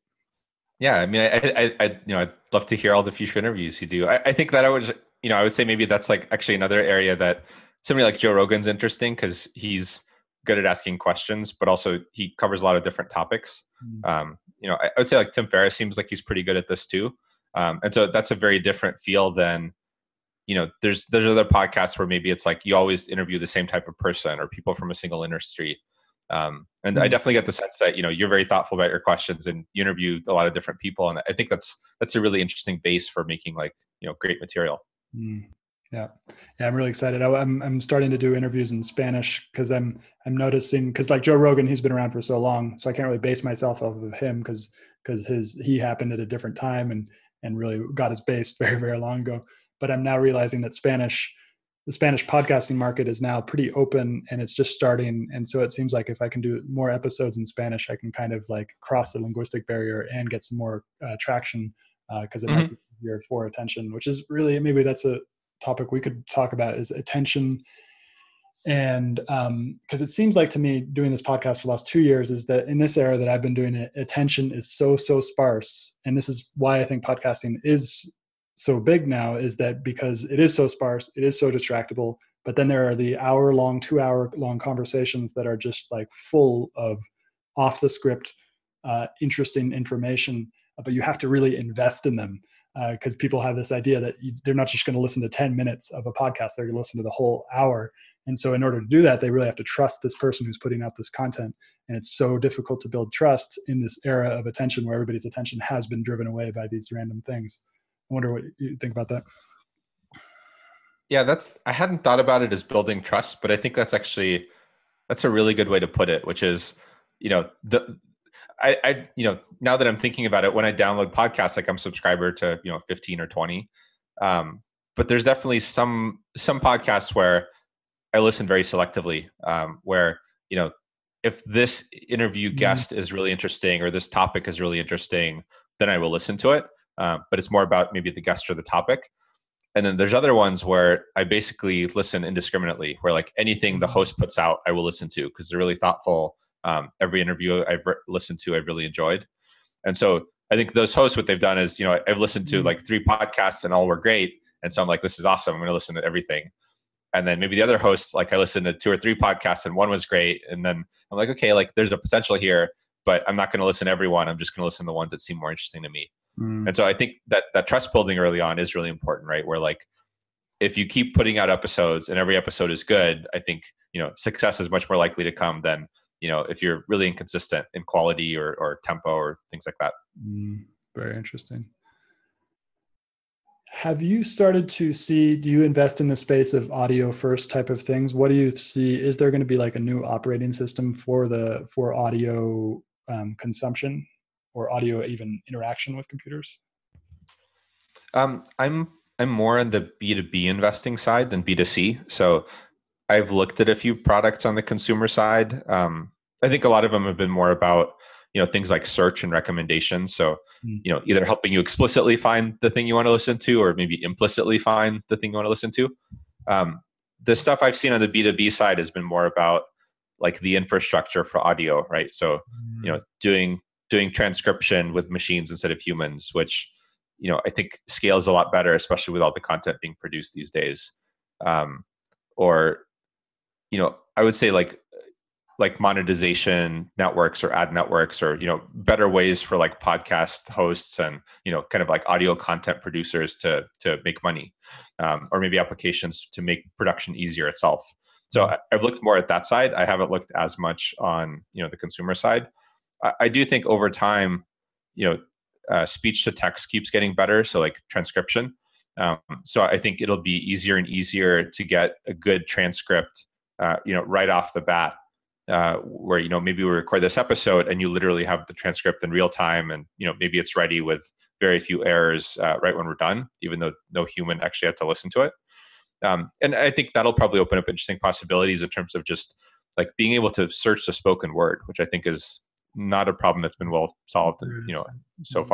yeah, I mean, I, I, I, you know, I'd love to hear all the future interviews you do. I, I think that I would, you know, I would say maybe that's like actually another area that somebody like Joe Rogan's interesting because he's good at asking questions, but also he covers a lot of different topics. Mm. Um, you know, I, I, would say like Tim Ferriss seems like he's pretty good at this too. Um, and so that's a very different feel than, you know, there's there's other podcasts where maybe it's like you always interview the same type of person or people from a single industry. Um, and mm. I definitely get the sense that you know you're very thoughtful about your questions and you interview a lot of different people, and I think that's that's a really interesting base for making like you know great material. Mm. Yeah, yeah, I'm really excited. I, am I'm starting to do interviews in Spanish because I'm I'm noticing because like Joe Rogan, he's been around for so long, so I can't really base myself off of him because because his he happened at a different time and and really got his base *laughs* very very long ago. But I'm now realizing that Spanish, the Spanish podcasting market is now pretty open and it's just starting. And so it seems like if I can do more episodes in Spanish, I can kind of like cross the linguistic barrier and get some more uh, traction because uh, it mm-hmm. might be easier for attention, which is really maybe that's a topic we could talk about is attention. And because um, it seems like to me doing this podcast for the last two years is that in this era that i've been doing it attention is so so sparse. And this is why i think podcasting is so big now is that because it is so sparse it is so distractible but then there are the hour long two hour long conversations that are just like full of off the script uh, interesting information, but you have to really invest in them because uh, people have this idea that you, they're not just going to listen to 10 minutes of a podcast, they're going to listen to the whole hour. And so, in order to do that, they really have to trust this person who's putting out this content. And it's so difficult to build trust in this era of attention where everybody's attention has been driven away by these random things. I wonder what you think about that. Yeah, that's I hadn't thought about it as building trust, but I think that's actually that's a really good way to put it, which is, you know, the I, I you know now that I'm thinking about it, when I download podcasts, like I'm subscriber to you know 15 or 20, um, but there's definitely some some podcasts where I listen very selectively, um, where you know if this interview mm-hmm. guest mm-hmm. is really interesting or this topic is really interesting, then I will listen to it. Um, but it's more about maybe the guest or the topic. And then there's other ones where I basically listen indiscriminately, where like anything the mm-hmm. host puts out, I will listen to because they're really thoughtful um, every interview I've re- listened to, I've really enjoyed. And so I think those hosts, what they've done is, you know, I've listened to mm-hmm. like three podcasts and all were great. And so I'm like, this is awesome. I'm going to listen to everything. And then maybe the other hosts, like I listened to two or three podcasts and one was great. And then I'm like, okay, like there's a potential here, but I'm not going to listen to everyone. I'm just going to listen to the ones that seem more interesting to me. Mm. And so I think that that trust building early on is really important, right? Where like if you keep putting out episodes and every episode is good, I think, you know, success is much more likely to come than you know if you're really inconsistent in quality or, or tempo or things like that. Mm, very interesting. Have you started to see do you invest in the space of audio first type of things? What do you see is there going to be like a new operating system for the for audio um, consumption or audio even interaction with computers? Um, i'm i'm more on the b2b investing side than b2c so I've looked at a few products on the consumer side. Um, I think a lot of them have been more about you know things like search and recommendations. So mm. you know either helping you explicitly find the thing you want to listen to, or maybe implicitly find the thing you want to listen to. Um, the stuff I've seen on the B two B side has been more about like the infrastructure for audio, right? So you know doing doing transcription with machines instead of humans, which you know I think scales a lot better, especially with all the content being produced these days. Um, or you know, I would say like like monetization networks or ad networks or you know better ways for like podcast hosts and you know kind of like audio content producers to to make money um, or maybe applications to make production easier itself. So mm-hmm. i've looked more at that side. I haven't looked as much on you know the consumer side. I, I do think over time you know uh, speech to text keeps getting better so like transcription. Um, so i think it'll be easier and easier to get a good transcript uh, you know, right off the bat, uh, where you know maybe we record this episode and you literally have the transcript in real time, and you know maybe it's ready with very few errors uh, right when we're done, even though no human actually had to listen to it. Um, and I think that'll probably open up interesting possibilities in terms of just like being able to search the spoken word, which I think is not a problem that's been well solved, you know, so mm-hmm.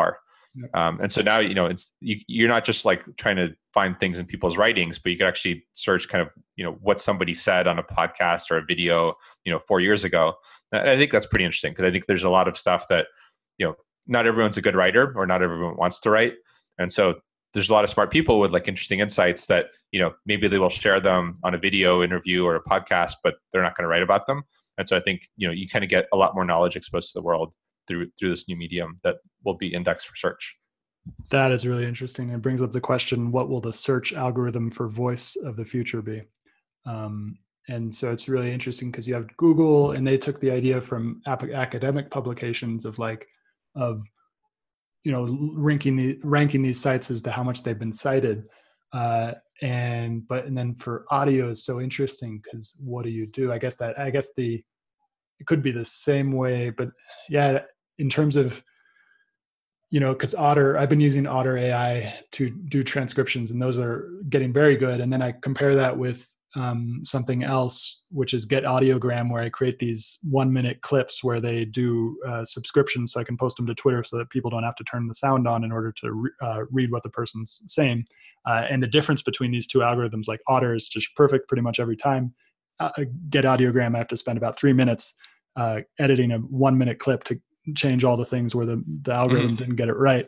Um, and so now, you know, it's you, you're not just like trying to find things in people's writings, but you can actually search kind of, you know, what somebody said on a podcast or a video, you know, four years ago. And I think that's pretty interesting because I think there's a lot of stuff that, you know, not everyone's a good writer or not everyone wants to write. And so there's a lot of smart people with like interesting insights that, you know, maybe they will share them on a video interview or a podcast, but they're not going to write about them. And so I think, you know, you kind of get a lot more knowledge exposed to the world through through this new medium that will be indexed for search. That is really interesting. It brings up the question: What will the search algorithm for voice of the future be? Um, and so it's really interesting because you have Google, and they took the idea from academic publications of like of you know ranking the ranking these sites as to how much they've been cited. Uh, and but and then for audio is so interesting because what do you do? I guess that I guess the it could be the same way, but yeah, in terms of you know because otter i've been using otter ai to do transcriptions and those are getting very good. And then i compare that with um, something else which is get audiogram where i create these one minute clips where they do uh, subscriptions so i can post them to twitter so that people don't have to turn the sound on in order to re- uh, read what the person's saying. Uh, and the difference between these two algorithms like otter is just perfect pretty much every time. Uh, get audiogram i have to spend about three minutes uh, editing a one minute clip to change all the things where the, the algorithm mm-hmm. didn't get it right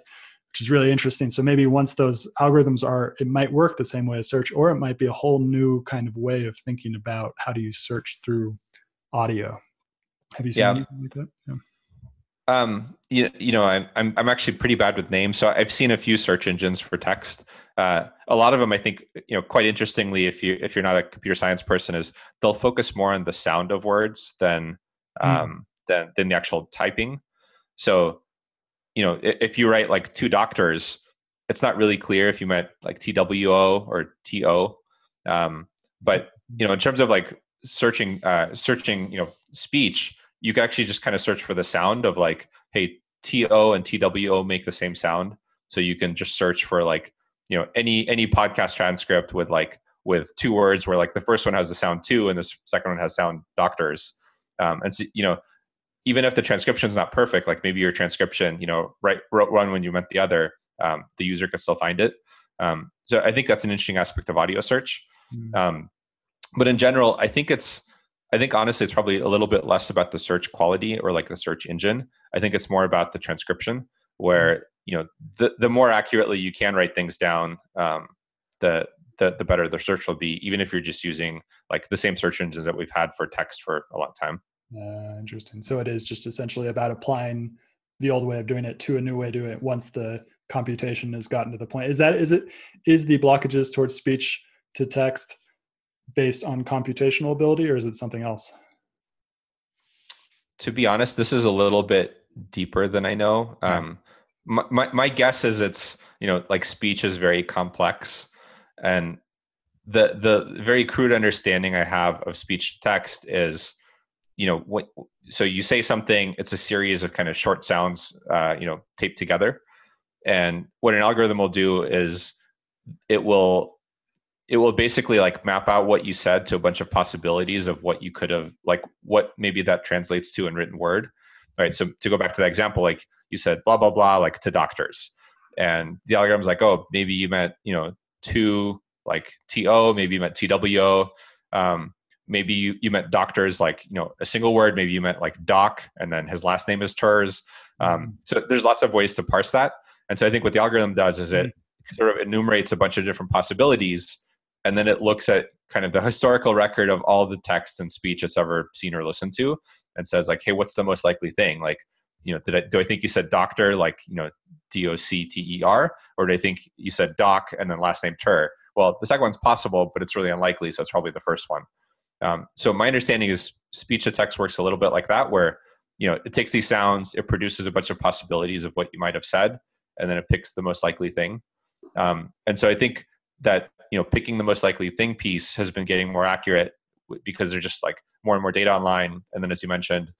which is really interesting so maybe once those algorithms are it might work the same way as search or it might be a whole new kind of way of thinking about how do you search through audio have you seen yeah. anything like that yeah Um, you, you know, I'm, I'm, I'm actually pretty bad with names. So I've seen a few search engines for text. Uh, a lot of them, I think, you know, quite interestingly, if you, if you're not a computer science person is they'll focus more on the sound of words than, hmm. um, mm. than, than the actual typing. So, you know, if you write like two doctors, it's not really clear if you meant like TWO or TO. Um, but, you know, in terms of like searching, uh, searching, you know, speech, you can actually just kind of search for the sound of like, hey, TO and TWO make the same sound. So you can just search for like, you know, any any podcast transcript with like with two words where like the first one has the sound two and the second one has sound doctors. Um, and so, you know, even if the transcription is not perfect, like maybe your transcription, you know, right wrote one when you meant the other, um, the user can still find it. Um, so I think that's an interesting aspect of audio search. Mm. but in general, I think it's I think honestly, it's probably a little bit less about the search quality or like the search engine. I think it's more about the transcription, where mm-hmm. you know the the more accurately you can write things down, um, the the the better the search will be. Even if you're just using like the same search engines that we've had for text for a long time. Uh, interesting. So it is just essentially about applying the old way of doing it to a new way of doing it once the computation has gotten to the point. Is that is it is the blockages towards speech to text? based on computational ability or is it something else? To be honest, this is a little bit deeper than I know. Um, my, my, my guess is it's, you know, like speech is very complex and the, the very crude understanding I have of speech to text is, you know, what, so you say something, it's a series of kind of short sounds, uh, you know, taped together. And what an algorithm will do is it will it will basically like map out what you said to a bunch of possibilities of what you could have like what maybe that translates to in written word right so to go back to that example like you said blah blah blah like to doctors and the algorithm's like oh maybe you meant you know to like to maybe you meant two um, maybe you, you meant doctors like you know a single word maybe you meant like doc and then his last name is ters um, mm-hmm. so there's lots of ways to parse that. And so i think what the algorithm does is it mm-hmm. sort of enumerates a bunch of different possibilities and then it looks at kind of the historical record of all the text and speech it's ever seen or listened to and says like hey what's the most likely thing? Like you know did I, do i think you said doctor like you know d-o-c-t-e-r or do i think you said doc and then last name ter well the second one's possible but it's really unlikely so it's probably the first one um, so my understanding is speech to text works a little bit like that where you know it takes these sounds it produces a bunch of possibilities of what you might have said and then it picks the most likely thing. Um, and so i think that you know picking the most likely thing piece has been getting more accurate because there's just like more and more data online and then as you mentioned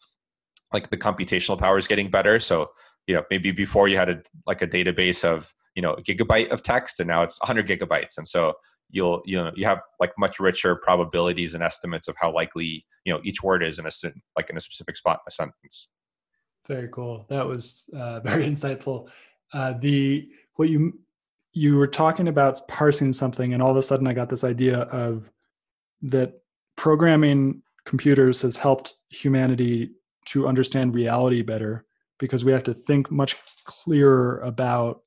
like the computational power is getting better. So you know maybe before you had a like a database of you know a gigabyte of text and now it's 100 gigabytes. And so you'll you know you have like much richer probabilities and estimates of how likely you know each word is in a like in a specific spot in a sentence. Very cool. That was uh, *laughs* very insightful. Uh, the what you you were talking about parsing something and all of a sudden i got this idea of that programming computers has helped humanity to understand reality better because we have to think much clearer about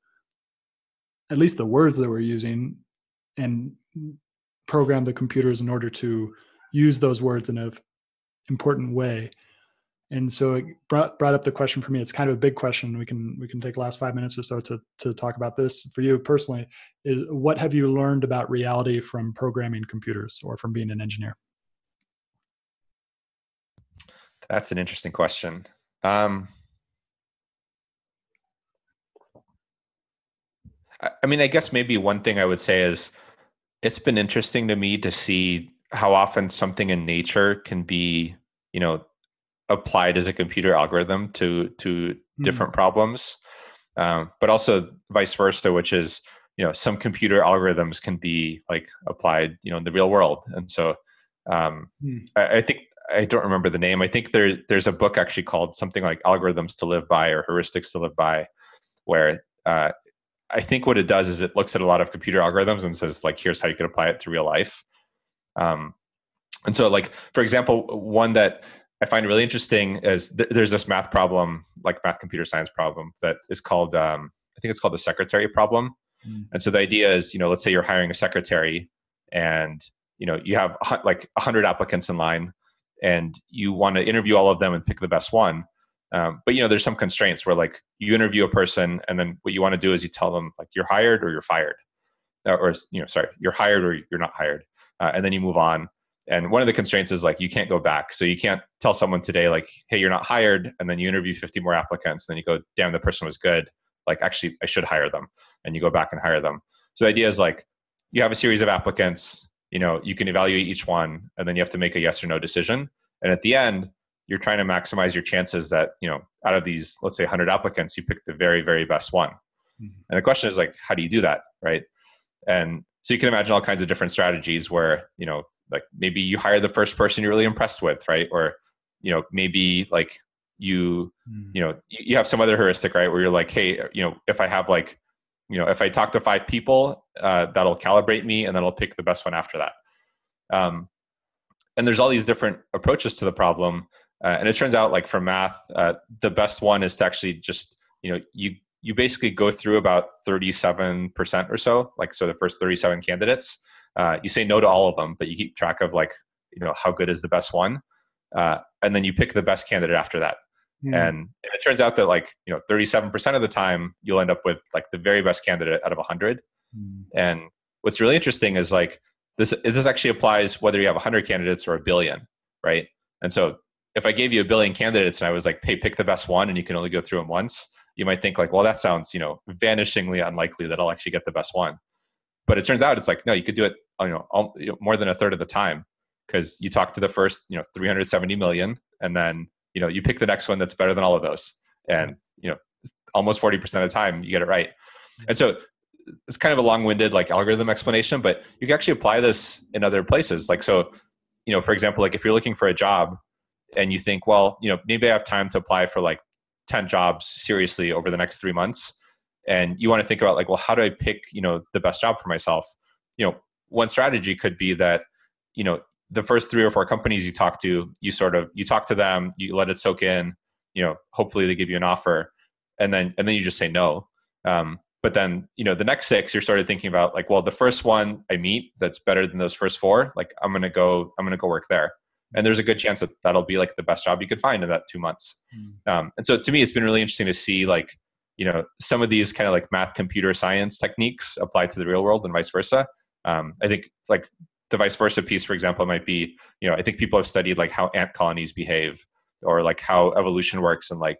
at least the words that we're using and program the computers in order to use those words in an important way. And so it brought brought up the question for me. It's kind of a big question we can we can take last five minutes or so to to talk about this for you personally. Is what have you learned about reality from programming computers or from being an engineer? That's an interesting question. Um, I mean, I guess maybe one thing I would say is it's been interesting to me to see how often something in nature can be, you know, applied as a computer algorithm to to mm. different problems, um, but also vice versa, which is you know some computer algorithms can be like applied you know in the real world, and so um, mm. I, I, think I don't remember the name. I think there there's a book actually called something like Algorithms to Live By or Heuristics to Live By, where uh, I think what it does is it looks at a lot of computer algorithms and says like here's how you could apply it to real life. Um, and so like for example, one that I find really interesting is th- there's this math problem, like math computer science problem, that is called um, I think it's called the secretary problem. Mm. And so the idea is, you know, let's say you're hiring a secretary, and you know you have like hundred applicants in line, and you want to interview all of them and pick the best one. Um, but you know, there's some constraints where like you interview a person, and then what you want to do is you tell them like you're hired or you're fired, or, or you know, sorry, you're hired or you're not hired, uh, and then you move on. And one of the constraints is like you can't go back, so you can't tell someone today like, "Hey, you're not hired," and then you interview 50 more applicants, and then you go, "Damn, the person was good. Like, actually, I should hire them," and you go back and hire them. So the idea is like you have a series of applicants. You know, you can evaluate each one, and then you have to make a yes or no decision. And at the end, you're trying to maximize your chances that you know out of these let's say 100 applicants you pick the very very best one. Mm-hmm. and the question is like how do you do that right? And so you can imagine all kinds of different strategies where you know like maybe you hire the first person you're really impressed with right? Or you know maybe like you mm. you know you have some other heuristic right? Where you're like hey you know if i have like you know if i talk to five people uh, that'll calibrate me and then i'll pick the best one after that. Um, and there's all these different approaches to the problem uh, and it turns out, like for math, uh, the best one is to actually just you know you you basically go through about thirty seven percent or so, like so the first thirty seven candidates. Uh, you say no to all of them, but you keep track of like you know how good is the best one, uh, and then you pick the best candidate after that. Mm. And, it turns out that like you know thirty seven percent of the time you'll end up with like the very best candidate out of hundred. Mm. And what's really interesting is like this this actually applies whether you have 100 candidates or a billion right and so if I gave you a billion candidates and I was like, hey, pick the best one and you can only go through them once, you might think like, well, that sounds, you know, vanishingly unlikely that I'll actually get the best one. But it turns out it's like, no, you could do it, you know, all, you know more than a third of the time because you talk to the first, you know, 370 million and then, you know, you pick the next one that's better than all of those. And, you know, almost 40% of the time you get it right. And so it's kind of a long-winded like algorithm explanation, but you can actually apply this in other places. Like, so, you know, for example, like if you're looking for a job, and you think, well, you know, maybe I have time to apply for like 10 jobs seriously over the next three months. And you want to think about like, well, how do I pick, you know, the best job for myself? You know, one strategy could be that, you know, the first three or four companies you talk to, you sort of you talk to them, you let it soak in, you know, hopefully they give you an offer, and then and then you just say no. Um, but then you know the next six, you're sort of thinking about like, well, the first one I meet that's better than those first four, like I'm gonna go, I'm gonna go work there and there's a good chance that that'll be like the best job you could find in that two months mm. um, and so to me it's been really interesting to see like you know some of these kind of like math computer science techniques applied to the real world and vice versa um, i think like the vice versa piece for example might be you know i think people have studied like how ant colonies behave or like how evolution works and like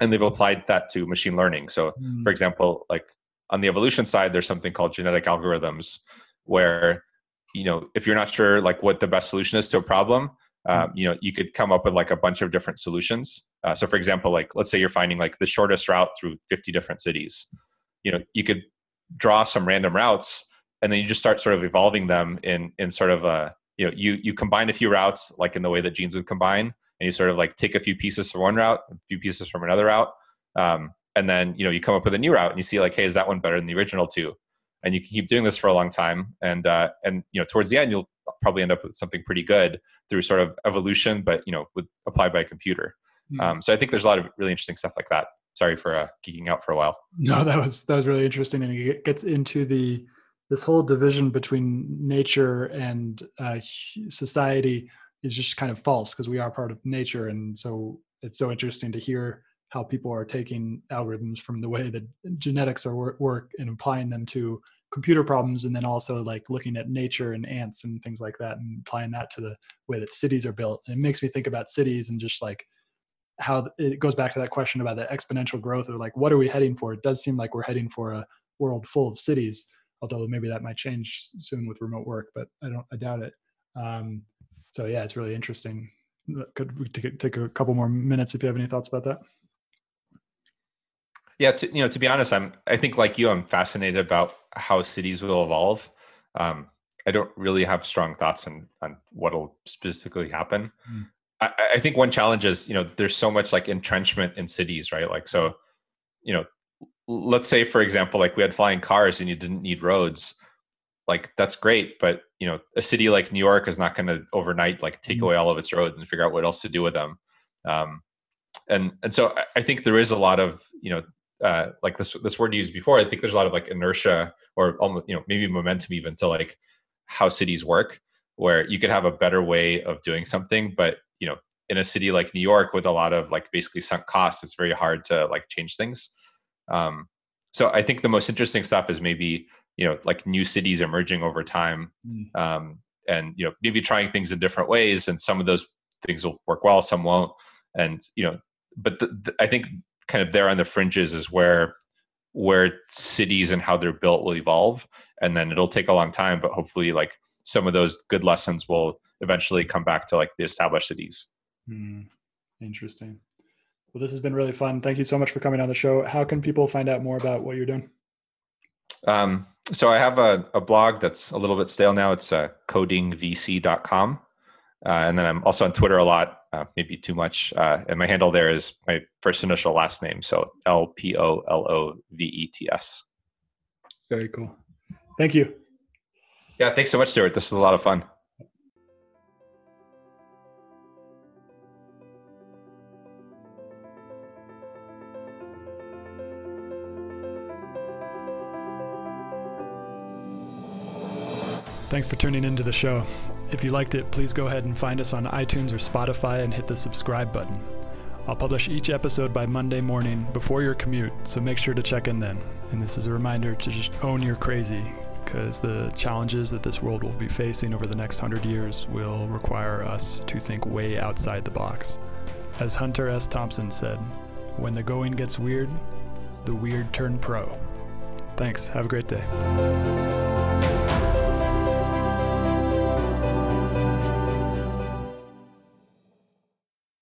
and they've applied that to machine learning so mm. for example like on the evolution side there's something called genetic algorithms where you know if you're not sure like what the best solution is to a problem um, you know you could come up with like a bunch of different solutions. Uh, so for example like let's say you're finding like the shortest route through 50 different cities. You know you could draw some random routes and then you just start sort of evolving them in in sort of a you know you you combine a few routes like in the way that genes would combine and you sort of like take a few pieces from one route a few pieces from another route um, and then you know you come up with a new route and you see like hey is that one better than the original two and you can keep doing this for a long time. And uh, and you know towards the end you'll probably end up with something pretty good through sort of evolution but you know with applied by a computer. Mm. um, so i think there's a lot of really interesting stuff like that. Sorry for uh, geeking out for a while. No that was that was really interesting and it gets into the this whole division between nature and uh, society is just kind of false because we are part of nature and so it's so interesting to hear how people are taking algorithms from the way that genetics are work, work and applying them to computer problems and then also like looking at nature and ants and things like that and applying that to the way that cities are built. And it makes me think about cities and just like how it goes back to that question about the exponential growth of like what are we heading for? It does seem like we're heading for a world full of cities although maybe that might change soon with remote work but i don't i doubt it. Um, so yeah it's really interesting. Could we take, take a couple more minutes if you have any thoughts about that yeah, to, you know, to be honest, I'm. I think like you, I'm fascinated about how cities will evolve. Um, I don't really have strong thoughts on on what'll specifically happen. Mm. I, I think one challenge is you know there's so much like entrenchment in cities, right? Like so, you know, let's say for example, like we had flying cars and you didn't need roads. Like that's great, but you know, a city like New York is not going to overnight like take mm. away all of its roads and figure out what else to do with them. Um, and and so I think there is a lot of you know uh, like this this word you used before, I think there's a lot of like inertia or almost you know maybe momentum even to like how cities work, where you could have a better way of doing something, but you know in a city like New York with a lot of like basically sunk costs, it's very hard to like change things. Um, so I think the most interesting stuff is maybe you know like new cities emerging over time, mm. um, and you know maybe trying things in different ways, and some of those things will work well, some won't, and you know. But the, the, I think kind of there on the fringes is where where cities and how they're built will evolve, and then it'll take a long time, but hopefully like some of those good lessons will eventually come back to like the established cities. Mm, interesting. Well, this has been really fun. Thank you so much for coming on the show. How can people find out more about what you're doing? Um, so I have a, a, blog that's a little bit stale now. It's uh, codingvc.com. Uh, and then I'm also on Twitter a lot, uh, maybe too much. Uh, and my handle there is my first initial last name. So L P O L O V E T S. Very cool. Thank you. Yeah, thanks so much, Stuart. This is a lot of fun. Thanks for tuning into the show. If you liked it, please go ahead and find us on iTunes or Spotify and hit the subscribe button. I'll publish each episode by Monday morning before your commute, so make sure to check in then. And this is a reminder to just own your crazy, because the challenges that this world will be facing over the next hundred years will require us to think way outside the box. As Hunter S. Thompson said, when the going gets weird, the weird turn pro. Thanks. Have a great day.